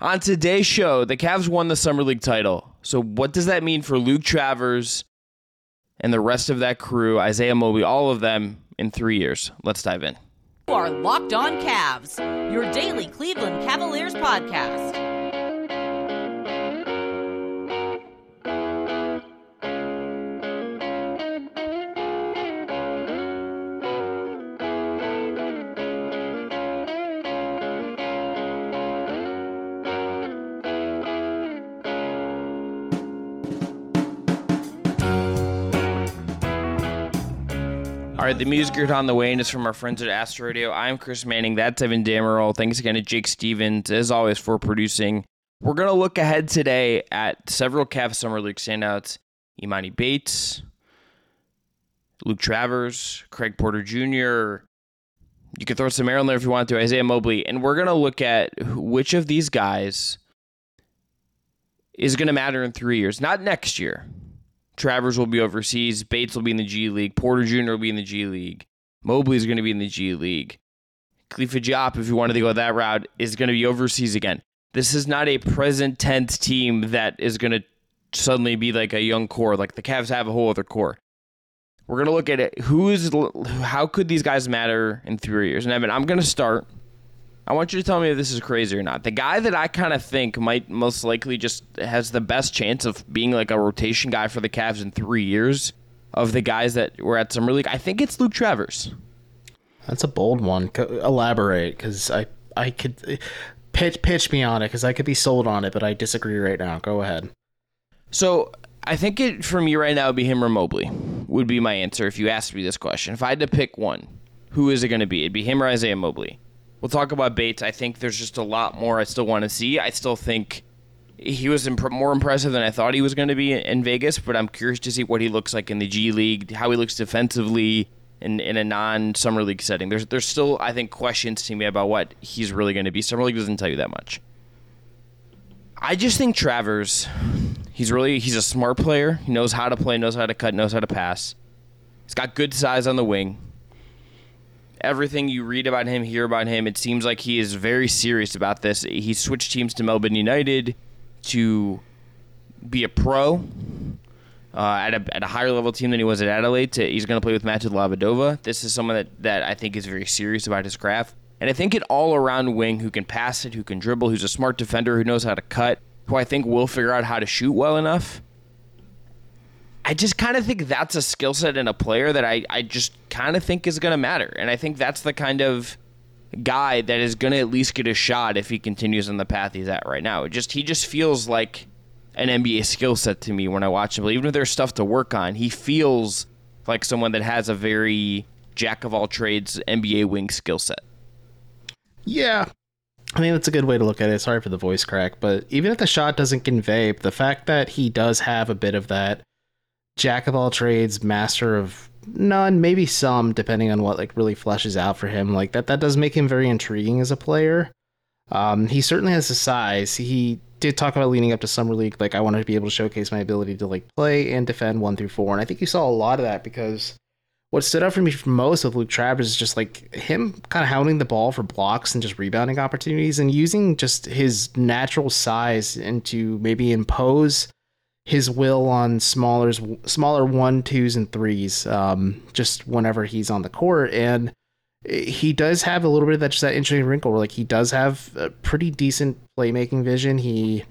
On today's show, the Cavs won the Summer League title. So, what does that mean for Luke Travers and the rest of that crew, Isaiah Mobley, all of them in three years? Let's dive in. You are Locked On Cavs, your daily Cleveland Cavaliers podcast. Right, the music you're on the way and is from our friends at Astral Radio. I'm Chris Manning. That's Evan Dammarell. Thanks again to Jake Stephens, as always, for producing. We're going to look ahead today at several Cavs Summer League standouts Emoni Bates, Luke Travers, Craig Porter Jr. You can throw some in there if you want to, Isaiah Mobley. And we're going to look at which of these guys is going to matter in three years, not next year Travers will be overseas. Bates will be in the G League. Porter Jr. will be in the G League. Mobley is going to be in the G League. Khalifa Diop, if you wanted to go that route, is going to be overseas again. This is not a present tense team that is going to suddenly be like a young core. Like the Cavs have a whole other core. We're going to look at it. Who is, how could these guys matter in three years? And Evan, I'm going to start I want you to tell me if this is crazy or not. The guy that I kind of think might most likely just has the best chance of being like a rotation guy for the Cavs in three years of the guys that were at Summer League, I think it's Luke Travers. That's a bold one. Elaborate, because I I could uh, pitch pitch me on it because I could be sold on it, but I disagree right now. Go ahead. So I think it for me right now would be him or Mobley would be my answer if you asked me this question. If I had to pick one, who is it going to be? It'd be him or Isaiah Mobley. We'll talk about Bates. I think there's just a lot more I still want to see. I still think he was imp- more impressive than I thought he was going to be in Vegas, but I'm curious to see what he looks like in the G League, how he looks defensively in, in a non summer league setting. There's there's still I think questions to me about what he's really going to be. Summer league doesn't tell you that much. I just think Travers, he's really he's a smart player. He knows how to play, knows how to cut, knows how to pass. He's got good size on the wing everything you read about him, hear about him, it seems like he is very serious about this. He switched teams to Melbourne United to be a pro uh, at, a, at a higher level team than he was at Adelaide. To, he's going to play with Matthew Dellavedova. This is someone that, that I think is very serious about his craft. And I think an all around wing who can pass it, who can dribble, who's a smart defender, who knows how to cut, who I think will figure out how to shoot well enough I just kind of think that's a skill set in a player that I, I just kind of think is going to matter. And I think that's the kind of guy that is going to at least get a shot if he continues on the path he's at right now. It just he just feels like an NBA skill set to me when I watch him. Even if there's stuff to work on, he feels like someone that has a very jack of all trades NBA wing skill set. Yeah. I mean, that's a good way to look at it. Sorry for the voice crack, but even if the shot doesn't convey, the fact that he does have a bit of that jack of all trades, master of none, maybe some, depending on what like really fleshes out for him. Like that, that does make him very intriguing as a player. Um, he certainly has the size. He did talk about leading up to summer league. Like I wanted to be able to showcase my ability to like play and defend one through four, and I think you saw a lot of that because what stood out for me for most with Luke Travers is just like him kind of hounding the ball for blocks and just rebounding opportunities and using just his natural size and to maybe impose his will on smaller smaller one twos and threes um, just whenever he's on the court. And he does have a little bit of that just that interesting wrinkle where like he does have a pretty decent playmaking vision. He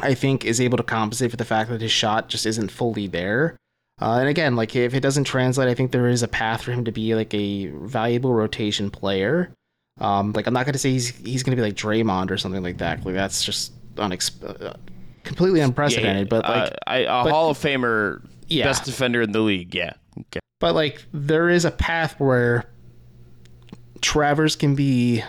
i think is able to compensate for the fact that his shot just isn't fully there. Uh, and again like if it doesn't translate i think there is a path for him to be like a valuable rotation player. Um, like i'm not going to say he's he's going to be like Draymond or something like that. Like that's just unexpected uh, completely unprecedented. Yeah, but like uh, I, a but, Hall of Famer, yeah. best defender in the league. Yeah. Okay. But like there is a path where Travers can be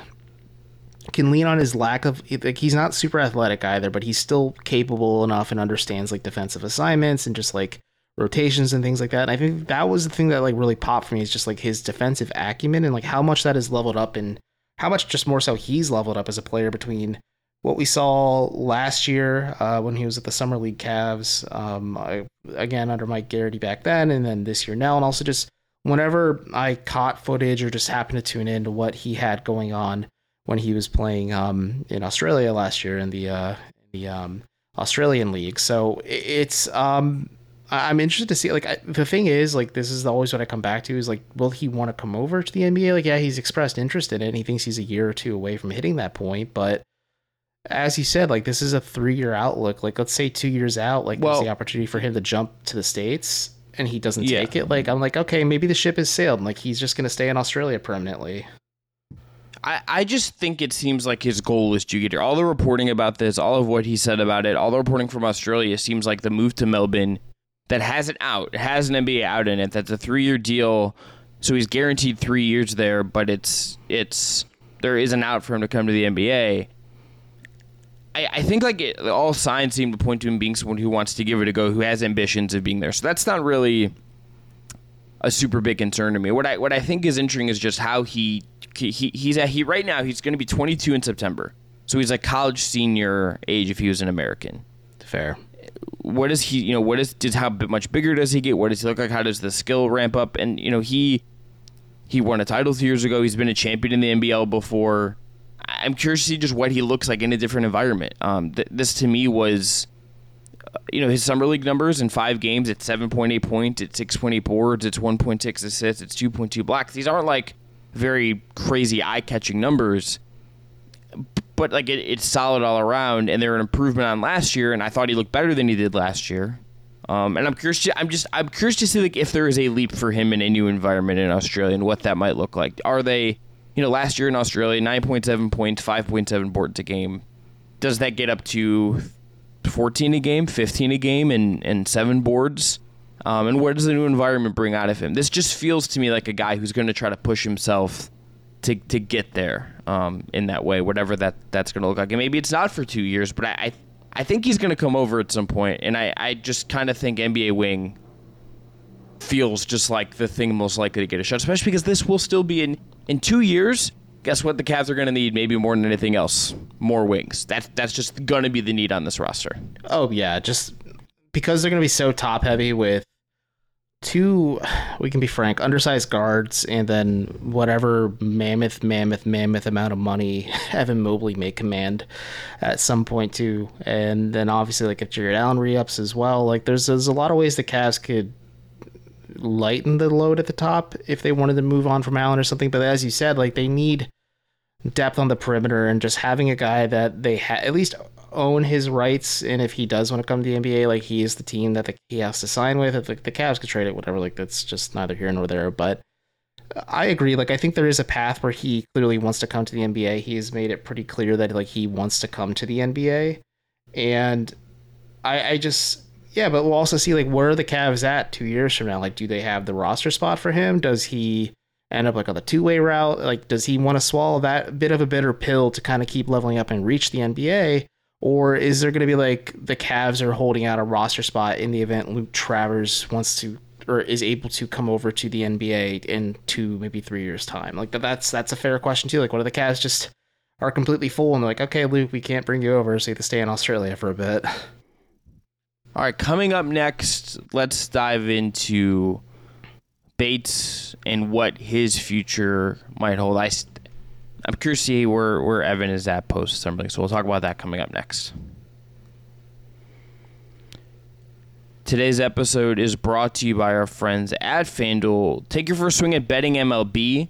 can lean on his lack of like he's not super athletic either, but he's still capable enough and understands like defensive assignments and just like rotations and things like that. And I think that was the thing that like really popped for me is just like his defensive acumen and like how much that has leveled up and how much just more so he's leveled up as a player between what we saw last year uh, when he was at the Summer League Cavs, um, I, again under Mike Gerrity back then, and then this year now, and also just whenever I caught footage or just happened to tune in to what he had going on when he was playing um, in Australia last year in the uh, the um, Australian League. So it's um, I'm interested to see. Like I, the thing is, like this is always what I come back to is like, will he want to come over to the NBA? Like, yeah, he's expressed interest in it. And he thinks he's a year or two away from hitting that point, but as you said, like this is a three year outlook. Like let's say two years out, like Well- there's the opportunity for him to jump to the states and he doesn't Yeah. take it. Like I'm like, okay, maybe the ship has sailed. Like he's just gonna stay in Australia permanently. I, I just think it seems like his goal is to get here. All the reporting about this, all of what he said about it, all the reporting from Australia seems like the move to Melbourne that has it out. It has an NBA out in it. That's a three year deal. So he's guaranteed three years there, but it's it's there is an out for him to come to the NBA. I, I think like it, all signs seem to point to him being someone who wants to give it a go, who has ambitions of being there. So that's not really a super big concern to me. What I what I think is interesting is just how he he he's at he right now he's going to be 22 in September. So he's like college senior age if he was an American. Fair. What is he, you know, what is does how much bigger does he get? What does he look like? How does the skill ramp up? And you know, he he won a title two years ago. He's been a champion in the NBL before. I'm curious to see just what he looks like in a different environment. Um, th- this to me was you know his summer league numbers in five games it's 7.8 points it's 6.8 boards it's 1.6 assists it's 2.2 blocks. These aren't like very crazy eye-catching numbers but like it, it's solid all around and they're an improvement on last year and i thought he looked better than he did last year. Um, and i'm curious to, i'm just i'm curious to see like if there is a leap for him in a new environment in australia and what that might look like. Are they you know last year in australia 9.7 points 5.7 boards a game does that get up to 14 a game, 15 a game, and, and seven boards? Um, and what does the new environment bring out of him? This just feels to me like a guy who's going to try to push himself to, to get there um, in that way, whatever that, that's going to look like. And maybe it's not for two years, but I, I, I think he's going to come over at some point. And I, I just kind of think NBA wing feels just like the thing most likely to get a shot, especially because this will still be in, in two years. Guess what? The Cavs are going to need maybe more than anything else, more wings. That's that's just going to be the need on this roster. Oh yeah, just because they're gonna be so top heavy with two we can be frank, undersized guards and then whatever mammoth, mammoth, mammoth amount of money Evan Mobley may command at some point too. And then obviously like if Jarrett Allen re-ups as well, like there's there's a lot of ways the Cavs could lighten the load at the top if they wanted to move on from Allen or something. But as you said, like they need depth on the perimeter and just having a guy that they ha- at least own his rights. And if he does want to come to the NBA, like he is the team that the, he has to sign with. If the, the Cavs could trade it, whatever. Like that's just neither here nor there. But I agree. Like I think there is a path where he clearly wants to come to the NBA. He has made it pretty clear that like he wants to come to the NBA, and I, I just yeah. But we'll also see like where are the Cavs at two years from now? Like, do they have the roster spot for him? Does he end up like on the two way route? Like, does he want to swallow that bit of a bitter pill to kind of keep leveling up and reach the NBA? Or is there going to be like the Cavs are holding out a roster spot in the event Luke Travers wants to or is able to come over to the NBA in two maybe three years time? Like that's that's a fair question too. Like, what if the Cavs just are completely full and they're like, okay, Luke, we can't bring you over, so you have to stay in Australia for a bit. All right, coming up next, let's dive into Bates and what his future might hold. I, I'm curious to see where, where Evan is at post league, so we'll talk about that coming up next. Today's episode is brought to you by our friends at FanDuel. Take your first swing at betting MLB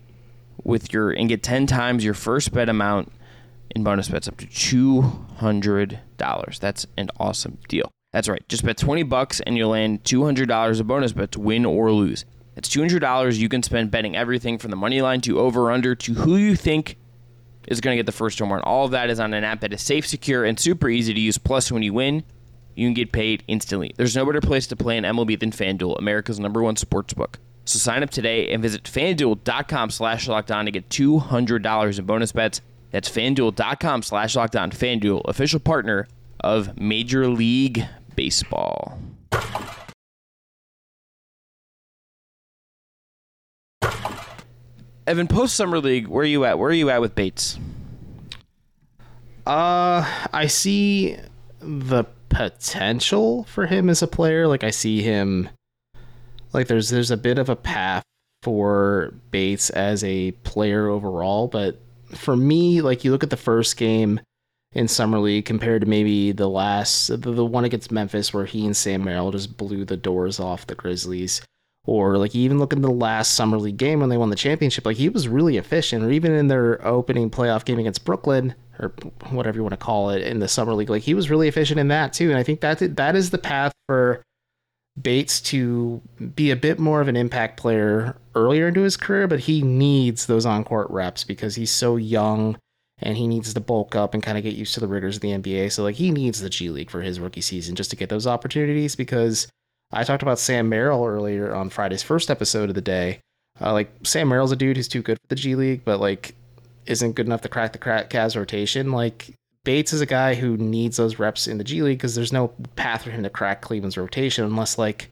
with your and get 10 times your first bet amount in bonus bets up to $200. That's an awesome deal. That's right. Just bet 20 bucks and you'll land $200 of bonus bets, win or lose. That's $200 you can spend betting everything from the money line to over under to who you think is going to get the first home run. All of that is on an app that is safe, secure, and super easy to use. Plus, when you win, you can get paid instantly. There's no better place to play in MLB than FanDuel, America's number one sports book. So sign up today and visit fanduel.com slash lockedon to get $200 in bonus bets. That's fanduel.com slash lockedon. FanDuel, official partner of Major League Baseball. Evan, post summer league, where are you at? Where are you at with Bates? Uh, I see the potential for him as a player. Like I see him like there's there's a bit of a path for Bates as a player overall, but for me, like you look at the first game in summer league compared to maybe the last the, the one against Memphis where he and Sam Merrill just blew the doors off the Grizzlies. Or like even look at the last summer league game when they won the championship, like he was really efficient. Or even in their opening playoff game against Brooklyn, or whatever you want to call it, in the summer league, like he was really efficient in that too. And I think that that is the path for Bates to be a bit more of an impact player earlier into his career, but he needs those on court reps because he's so young and he needs to bulk up and kind of get used to the rigors of the NBA. So like he needs the G League for his rookie season just to get those opportunities because I talked about Sam Merrill earlier on Friday's first episode of the day. Uh, like Sam Merrill's a dude who's too good for the G League, but like isn't good enough to crack the crack Cavs rotation. Like Bates is a guy who needs those reps in the G League because there's no path for him to crack Cleveland's rotation unless like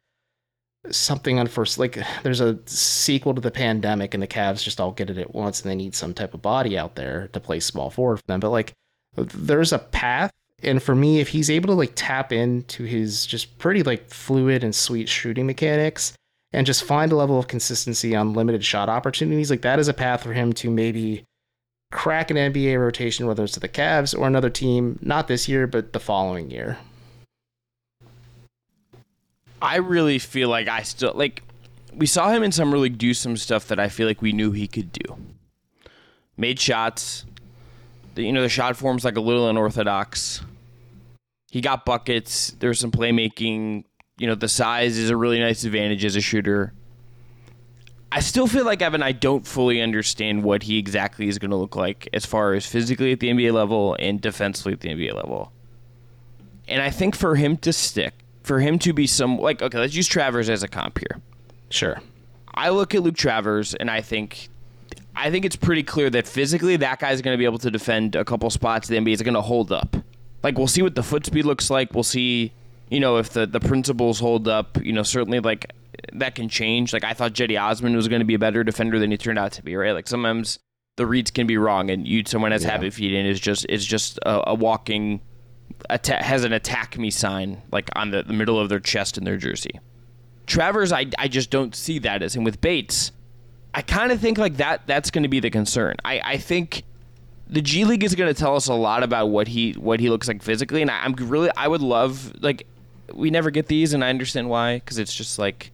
something first like there's a sequel to the pandemic and the Cavs just all get it at once and they need some type of body out there to play small forward for them. But like there's a path and for me if he's able to like tap into his just pretty like fluid and sweet shooting mechanics and just find a level of consistency on limited shot opportunities like that is a path for him to maybe crack an NBA rotation whether it's to the Cavs or another team not this year but the following year. I really feel like I still like we saw him in summer league do some stuff that I feel like we knew he could do. Made shots. You know, the shot form's like a little unorthodox. He got buckets. There's some playmaking. You know, the size is a really nice advantage as a shooter. I still feel like Evan, I don't fully understand what he exactly is going to look like as far as physically at the NBA level and defensively at the NBA level. And I think for him to stick, for him to be some like okay, let's use Travers as a comp here. Sure. I look at Luke Travers and I think I think it's pretty clear that physically that guy's going to be able to defend a couple spots. The NBA is going to hold up. Like we'll see what the foot speed looks like. We'll see, you know, if the the principles hold up. You know, certainly like that can change. Like I thought Cedi Osman was going to be a better defender than he turned out to be. Right? Like sometimes the reads can be wrong, and you someone has yeah. habit feet and is just is just a, a walking has an attack me sign like on the, the middle of their chest in their jersey. Travers, I, I just don't see that as him. With Bates, I kind of think like that that's going to be the concern. I, I think the G League is going to tell us a lot about what he what he looks like physically, and I, I'm really I would love like we never get these, and I understand why because it's just like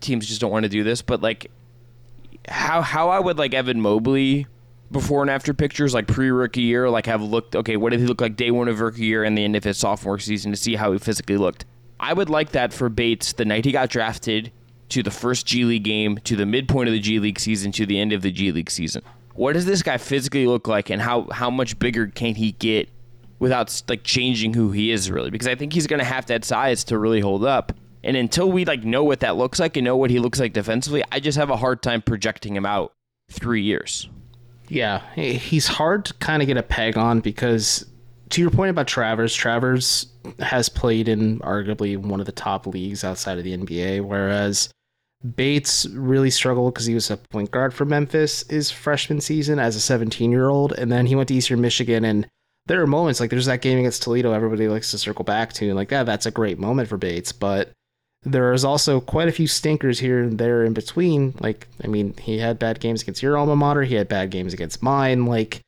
teams just don't want to do this, but like how how I would like Evan Mobley before and after pictures, like pre rookie year, like have looked, okay, what did he look like day one of rookie year and the end of his sophomore season to see how he physically looked. I would like that for Bates the night he got drafted to the first G League game, to the midpoint of the G League season, to the end of the G League season. What does this guy physically look like and how, how much bigger can he get without like changing who he is really? Because I think he's going to have that size to really hold up. And until we like know what that looks like and know what he looks like defensively, I just have a hard time projecting him out three years. Yeah, he's hard to kind of get a peg on because, to your point about Travers, Travers has played in arguably one of the top leagues outside of the NBA, whereas Bates really struggled because he was a point guard for Memphis his freshman season as a 17 year old, and then he went to Eastern Michigan and there are moments like there's that game against Toledo everybody likes to circle back to and like yeah that's a great moment for Bates but there is also quite a few stinkers here and there in between. Like, I mean, he had bad games against your alma mater, he had bad games against mine. Like,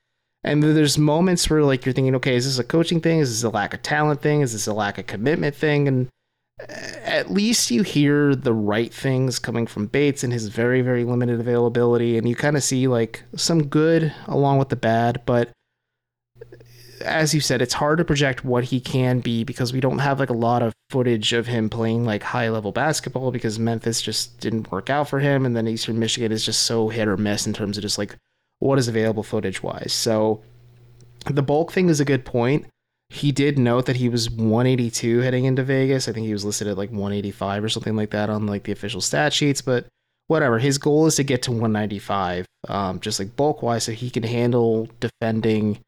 and there's moments where like you're thinking, okay, is this a coaching thing? Is this a lack of talent thing? Is this a lack of commitment thing? And uh, at least you hear the right things coming from Bates and his very, very limited availability, and you kind of see like some good along with the bad, but as you said, it's hard to project what he can be because we don't have like a lot of footage of him playing like high level basketball because Memphis just didn't work out for him, and then Eastern Michigan is just so hit or miss in terms of just like what is available footage wise. So the bulk thing is a good point. He did note that he was 182 heading into Vegas. I think he was listed at like 185 or something like that on like the official stat sheets, but whatever. His goal is to get to 195, um, just like bulk wise, so he can handle defending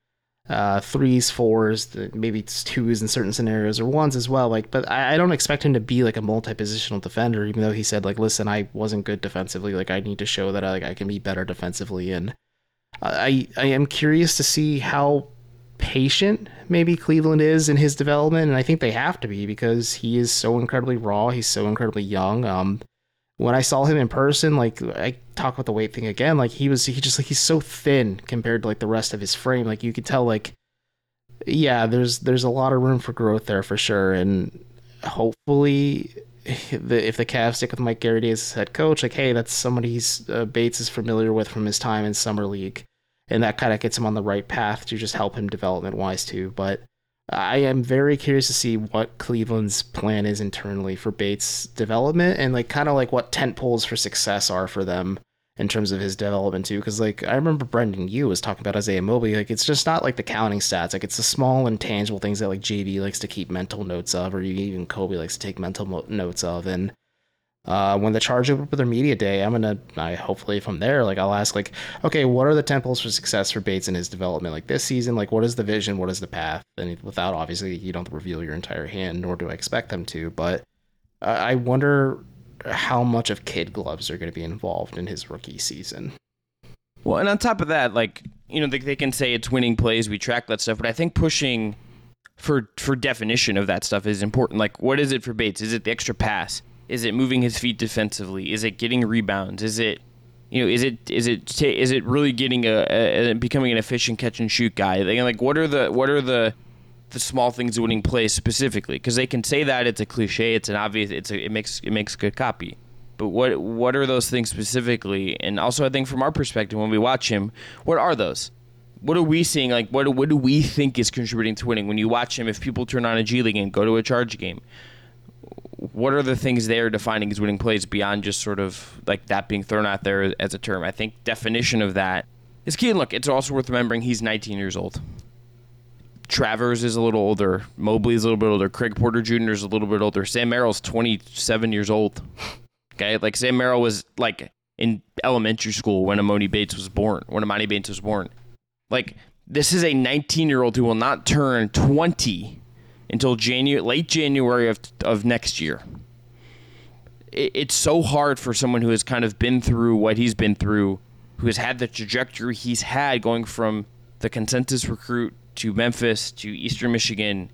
uh, threes, fours, maybe twos in certain scenarios, or ones as well. Like, but I, I don't expect him to be like a multi-positional defender. Even though he said like, "Listen, I wasn't good defensively. Like, I need to show that I, like I can be better defensively." And I I am curious to see how patient maybe Cleveland is in his development, and I think they have to be because he is so incredibly raw. He's so incredibly young. Um, when I saw him in person, like I talk about the weight thing again, like he was he just like he's so thin compared to like the rest of his frame. Like you could tell like yeah, there's there's a lot of room for growth there for sure. And hopefully if the Cavs stick with Mike Gerrity as head coach, like hey, that's somebody he's uh, Bates is familiar with from his time in summer league, and that kind of gets him on the right path to just help him development wise too. But I am very curious to see what Cleveland's plan is internally for Bates' development and like kind of like what tent poles for success are for them in terms of his development too. Because like I remember Brendan Yu was talking about Isaiah Mobley. Like it's just not like the counting stats. Like it's the small and tangible things that like JB likes to keep mental notes of, or even Koby likes to take mental mo- notes of. And uh, when the charge up with their media day, I'm gonna I hopefully from there, like I'll ask like, okay, what are the temples for success for Bates in his development? Like this season, like what is the vision? What is the path? And without obviously you don't reveal your entire hand, nor do I expect them to. But I wonder how much of kid gloves are going to be involved in his rookie season. Well, and on top of that, like you know, they, they can say it's winning plays, we track that stuff, but I think pushing for for definition of that stuff is important. Like, what is it for Bates? Is it the extra pass? Is it moving his feet defensively? Is it getting rebounds? Is it you know, is it is it is it really getting a, a becoming an efficient catch and shoot guy? Like, what are the what are the the small things winning plays specifically? Because they can say that it's a cliche, it's an obvious, it's a, it makes it makes good copy. But what what are those things specifically? And also, I think from our perspective, when we watch him, what are those? What are we seeing? Like, what what do we think is contributing to winning? When you watch him, if people turn on a G League and go to a charge game, what are the things they're defining as winning plays beyond just sort of like that being thrown out there as a term? I think definition of that is key. And look, it's also worth remembering he's 19 years old. Travers is a little older. Mobley is a little bit older. Craig Porter Jr. is a little bit older. Sam Merrill's 27 years old. Okay, like Sam Merrill was like in elementary school when Emoni Bates was born. When Emoni Bates was born, like this is a 19 year old who will not turn 20 until January, late January of of next year. It, it's so hard for someone who has kind of been through what he's been through, who has had the trajectory he's had, going from the consensus recruit to Memphis to Eastern Michigan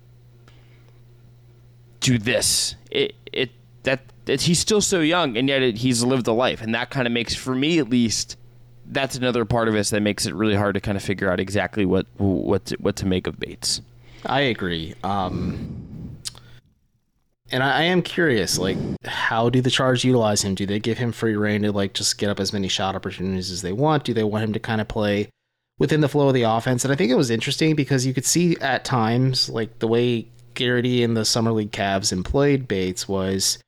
to this. It it that, that he's still so young and yet it, he's lived a life, and that kind of makes for me at least. That's another part of us that makes it really hard to kind of figure out exactly what what to, what to make of Bates. I agree. Um, and I, I, am curious, like, how do the Charge utilize him? Do they give him free reign to like just get up as many shot opportunities as they want? Do they want him to kind of play within the flow of the offense? And I think it was interesting because you could see at times, like the way Gerrity and the Summer League Cavs employed Bates was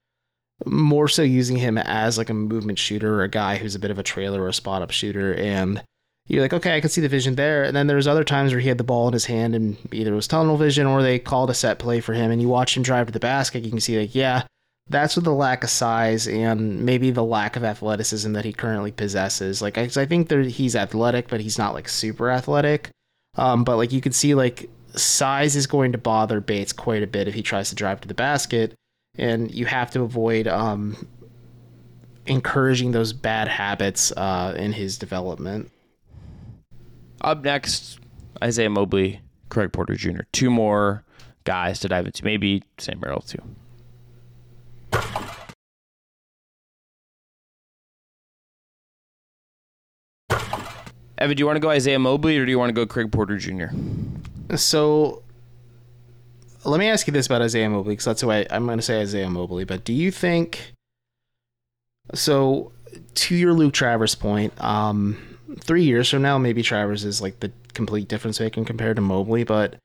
more so using him as like a movement shooter, or a guy who's a bit of a trailer or a spot up shooter, and you're like, okay, I can see the vision there. And then there's other times where he had the ball in his hand and either it was tunnel vision or they called a set play for him, and you watch him drive to the basket, you can see like, yeah, that's with the lack of size and maybe the lack of athleticism that he currently possesses. Like I, I think there, he's athletic, but he's not like super athletic. Um, but like you can see, like size is going to bother Bates quite a bit if he tries to drive to the basket, and you have to avoid um, encouraging those bad habits uh, in his development. Up next, Isaiah Mobley, Craig Porter Jr. Two more guys to dive into. Maybe Sam Merrill too. Evan, do you want to go Isaiah Mobley or do you want to go Craig Porter Jr.? So let me ask you this about Isaiah Mobley, because that's why I'm going to say Isaiah Mobley. But do you think so? To your Luke Travers point, um, three years from now, maybe Travers is like the complete difference maker compared to Mobley. But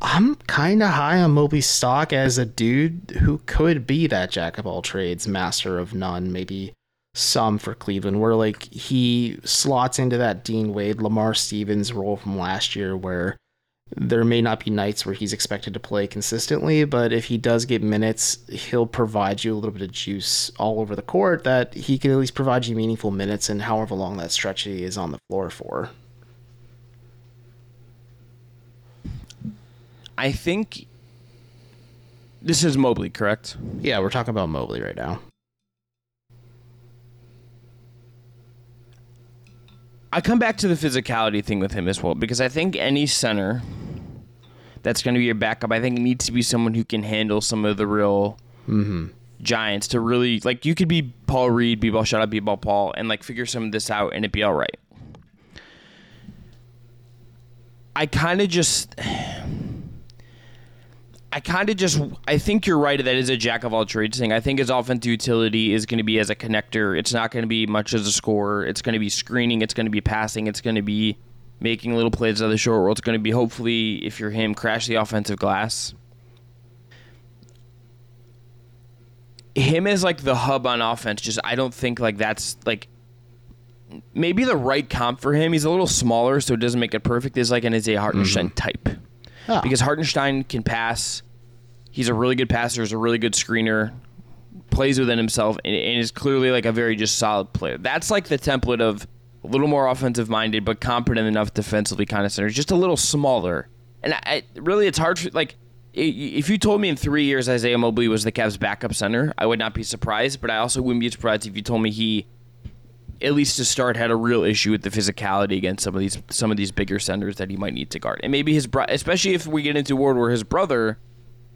I'm kind of high on Mobley's stock as a dude who could be that jack of all trades, master of none, maybe some for Cleveland, where like he slots into that Dean Wade, Lamar Stevens role from last year, where there may not be nights where he's expected to play consistently, but if he does get minutes, he'll provide you a little bit of juice all over the court that he can at least provide you meaningful minutes and however long that stretch he is on the floor for. I think this is Mobley, correct? Yeah, we're talking about Mobley right now. I come back to the physicality thing with him as well because I think any center that's going to be your backup, I think needs to be someone who can handle some of the real mm-hmm. Giants to really like you could be Paul Reed, be ball shut up, be ball Paul, and like figure some of this out and it'd be all right. I kind of just. I kind of just I think you're right that is a jack of all trades thing. I think his offensive utility is going to be as a connector. It's not going to be much as a scorer. It's going to be screening. It's going to be passing. It's going to be making little plays out of the short roll. It's going to be hopefully if you're him crash the offensive glass. Him as like the hub on offense. Just I don't think like that's like maybe the right comp for him. He's a little smaller, so it doesn't make it perfect. Is like an Isaiah Hartenstein type Ah. because Hartenstein can pass. He's a really good passer. He's a really good screener. Plays within himself and, and is clearly like a very just solid player. That's like the template of a little more offensive minded, but competent enough defensively kind of center. Just a little smaller. And I, I, really, it's hard for like if you told me in three years Isaiah Mobley was the Cavs' backup center, I would not be surprised. But I also wouldn't be surprised if you told me he at least to start had a real issue with the physicality against some of these some of these bigger centers that he might need to guard. And maybe his bro- especially if we get into a world where his brother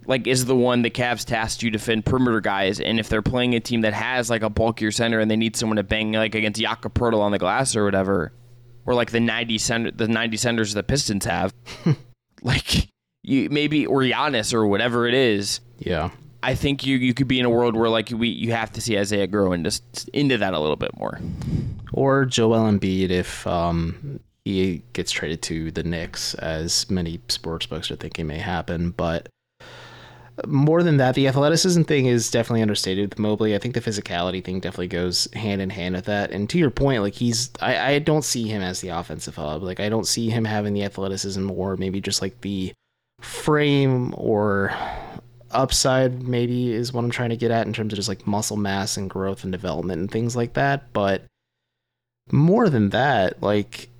like is the one the Cavs tasked you to defend perimeter guys and if they're playing a team that has like a bulkier center and they need someone to bang like against Jakob Poeltl on the glass or whatever or like the 90 center the 90 centers the Pistons have like you maybe or Giannis or whatever it is Yeah. I think you you could be in a world where like we you have to see Isaiah grow into into that a little bit more. Or Joel Embiid if um, he gets traded to the Knicks, as many sports books are thinking may happen. But more than that, the athleticism thing is definitely understated with Mobley. I think the physicality thing definitely goes hand in hand with that. And to your point, like he's, I, I don't see him as the offensive hub. Like I don't see him having the athleticism or maybe just like the frame or upside maybe is what I'm trying to get at in terms of just like muscle mass and growth and development and things like that. But more than that, like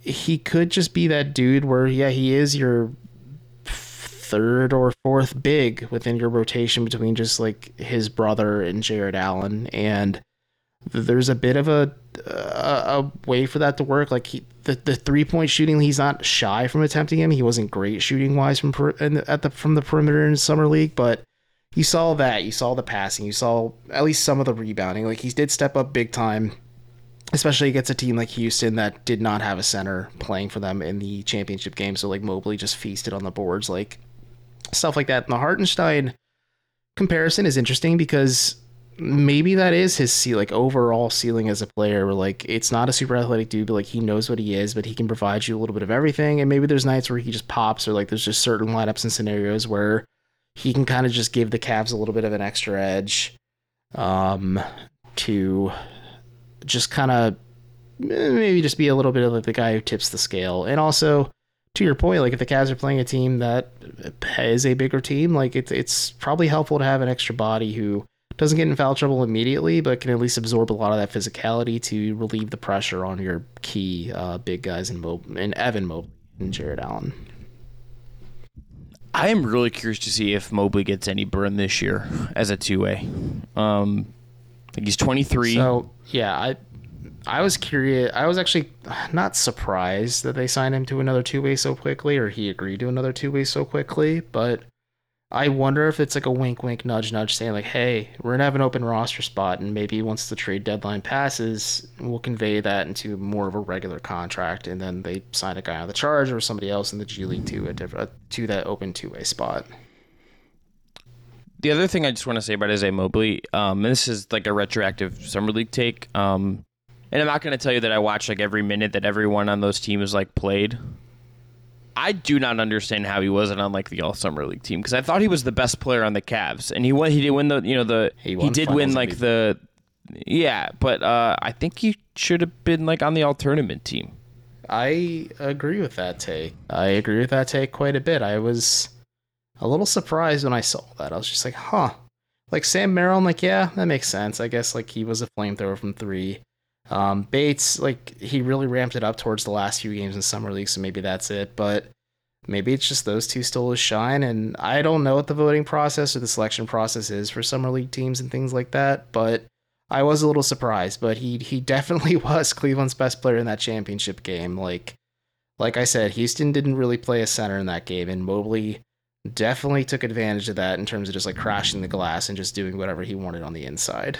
he could just be that dude where yeah, he is your third or fourth big within your rotation between just like his brother and Jarrett Allen. And there's a bit of a a, a way for that to work. Like he the, the three point shooting he's not shy from attempting him. He wasn't great shooting wise from per, at the from the perimeter in summer league but you saw that. You saw the passing. You saw at least some of the rebounding. Like he did step up big time especially against a team like Houston that did not have a center playing for them in the championship game. So like Mobley just feasted on the boards, like stuff like that. And the Hartenstein comparison is interesting because maybe that is his ce- like overall ceiling as a player. Where like it's not a super athletic dude, but like he knows what he is, but he can provide you a little bit of everything. And maybe there's nights where he just pops, or like there's just certain lineups and scenarios where he can kind of just give the Cavs a little bit of an extra edge um, to just kind of maybe just be a little bit of like the guy who tips the scale. And also, to your point, like if the Cavs are playing a team that is a bigger team, like it's it's probably helpful to have an extra body who doesn't get in foul trouble immediately, but can at least absorb a lot of that physicality to relieve the pressure on your key uh, big guys in Mo- in Evan Mobley and Jarrett Allen. I am really curious to see if Mobley gets any burn this year as a two way. Um, I he's 23. So yeah, I I was curious. I was actually not surprised that they signed him to another two way so quickly, or he agreed to another two way so quickly. But I wonder if it's like a wink, wink, nudge, nudge, saying like, "Hey, we're gonna have an open roster spot, and maybe once the trade deadline passes, we'll convey that into more of a regular contract, and then they sign a guy on the charge or somebody else in the G League to a different to that open two way spot." the other thing I just want to say about Isaiah Mobley, um, and this is like a retroactive summer league take. Um, and I'm not going to tell you that I watched like every minute that everyone on those teams like played. I do not understand how he wasn't on like the All Summer League team because I thought he was the best player on the Cavs, and he won. He did win the you know the He he, did win like the yeah, but uh, I think he should have been like on the all tournament team. I agree with that take. I agree with that take quite a bit. I was a little surprised when I saw that. I was just like, huh. Like Sam Merrill, I'm like, yeah, that makes sense. I guess like he was a flamethrower from three. Um, Bates, like he really ramped it up towards the last few games in summer league, so maybe that's it. But maybe it's just those two stole his shine, and I don't know what the voting process or the selection process is for summer league teams and things like that. But I was a little surprised, but he he definitely was Cleveland's best player in that championship game. Like like I said, Houston didn't really play a center in that game, and Mobley definitely took advantage of that in terms of just like crashing the glass and just doing whatever he wanted on the inside.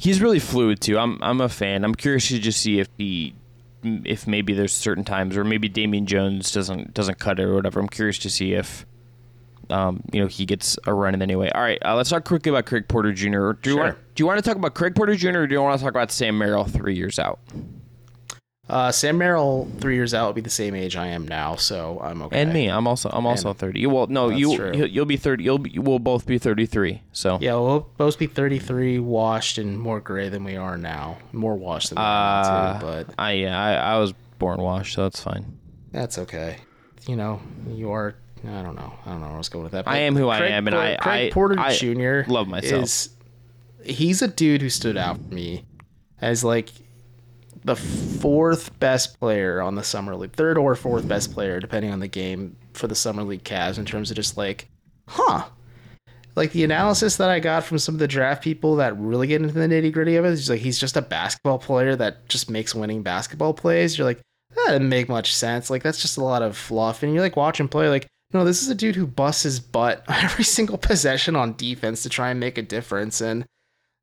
He's really fluid too. I'm I'm a fan. I'm curious to just see if he if maybe there's certain times or maybe Damian Jones doesn't doesn't cut it or whatever. I'm curious to see if um, you know he gets a run in anyway. All right, uh, let's talk quickly about Craig Porter Jr. Do you Sure. want do you want to talk about Craig Porter Jr. or do you want to talk about Sam Merrill three years out? Uh, Sam Merrill, three years out, will be the same age I am now, so I'm okay. And me, I'm also I'm also And- 30. Well, no, you true. you'll, you'll be 30. You'll be, we'll both be 33. So Yeah, we'll both be 33, washed, and more gray than we are now. More washed than we are now, uh, too, but I yeah I, I was born washed, so that's fine. that's okay. You know, you are. I don't know. I don't know where I was going with that. But I am who I am, and Por- I- Craig I- Porter I Jr. love myself. Is, he's a dude who stood out for me as like the fourth best player on the summer league, third or fourth best player, depending on the game for the summer league Cavs in terms of just like, huh. Like the analysis that I got from some of the draft people that really get into the nitty gritty of it is like he's just a basketball player that just makes winning basketball plays. You're like, that doesn't make much sense. Like that's just a lot of fluff. And you're like watch him play, like, no, this is a dude who busts his butt every single possession on defense to try and make a difference. And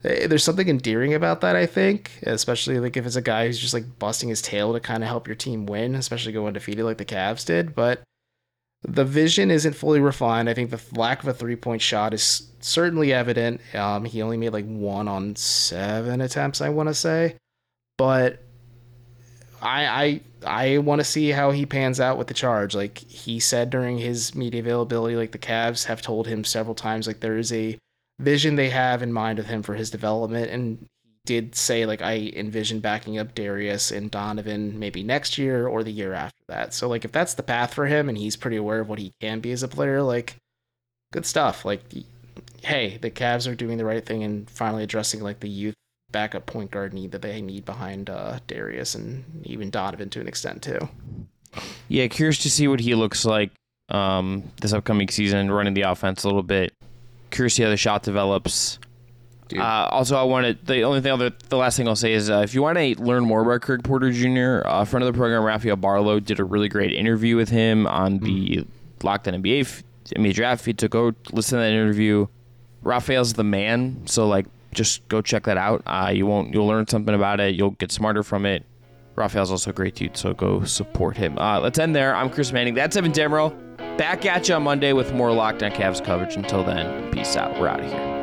there's something endearing about that, I think, especially like if it's a guy who's just like busting his tail to kind of help your team win, especially go undefeated like the Cavs did. But the vision isn't fully refined. I think the lack of a three point shot is certainly evident. Um, he only made like one on seven attempts, I want to say, but I I I want to see how he pans out with the charge. Like he said during his media availability, like the Cavs have told him several times, like there is a vision they have in mind of him for his development, and he did say like I envision backing up Darius and Donovan maybe next year or the year after that. So like if that's the path for him, and he's pretty aware of what he can be as a player, like good stuff. Like hey, the Cavs are doing the right thing and finally addressing like the youth backup point guard need that they need behind uh, Darius and even Donovan to an extent too. Yeah, curious to see what he looks like um, this upcoming season, running the offense a little bit. Curious to see how the shot develops. Uh, also, I wanted the only thing, other, the last thing I'll say is, uh, if you want to learn more about Craig Porter Jr., uh, friend of the program, Rafael Barlowe, did a really great interview with him on the Locked On NBA f- NBA draft feed. So go listen to that interview. Rafael's the man, so like just go check that out. Uh, you won't you'll learn something about it. You'll get smarter from it. Rafael's also a great dude, so go support him. Uh, let's end there. I'm Chris Manning. That's Evan Dammarell. Back at you on Monday with more Locked On Cavs coverage. Until then, peace out. We're out of here.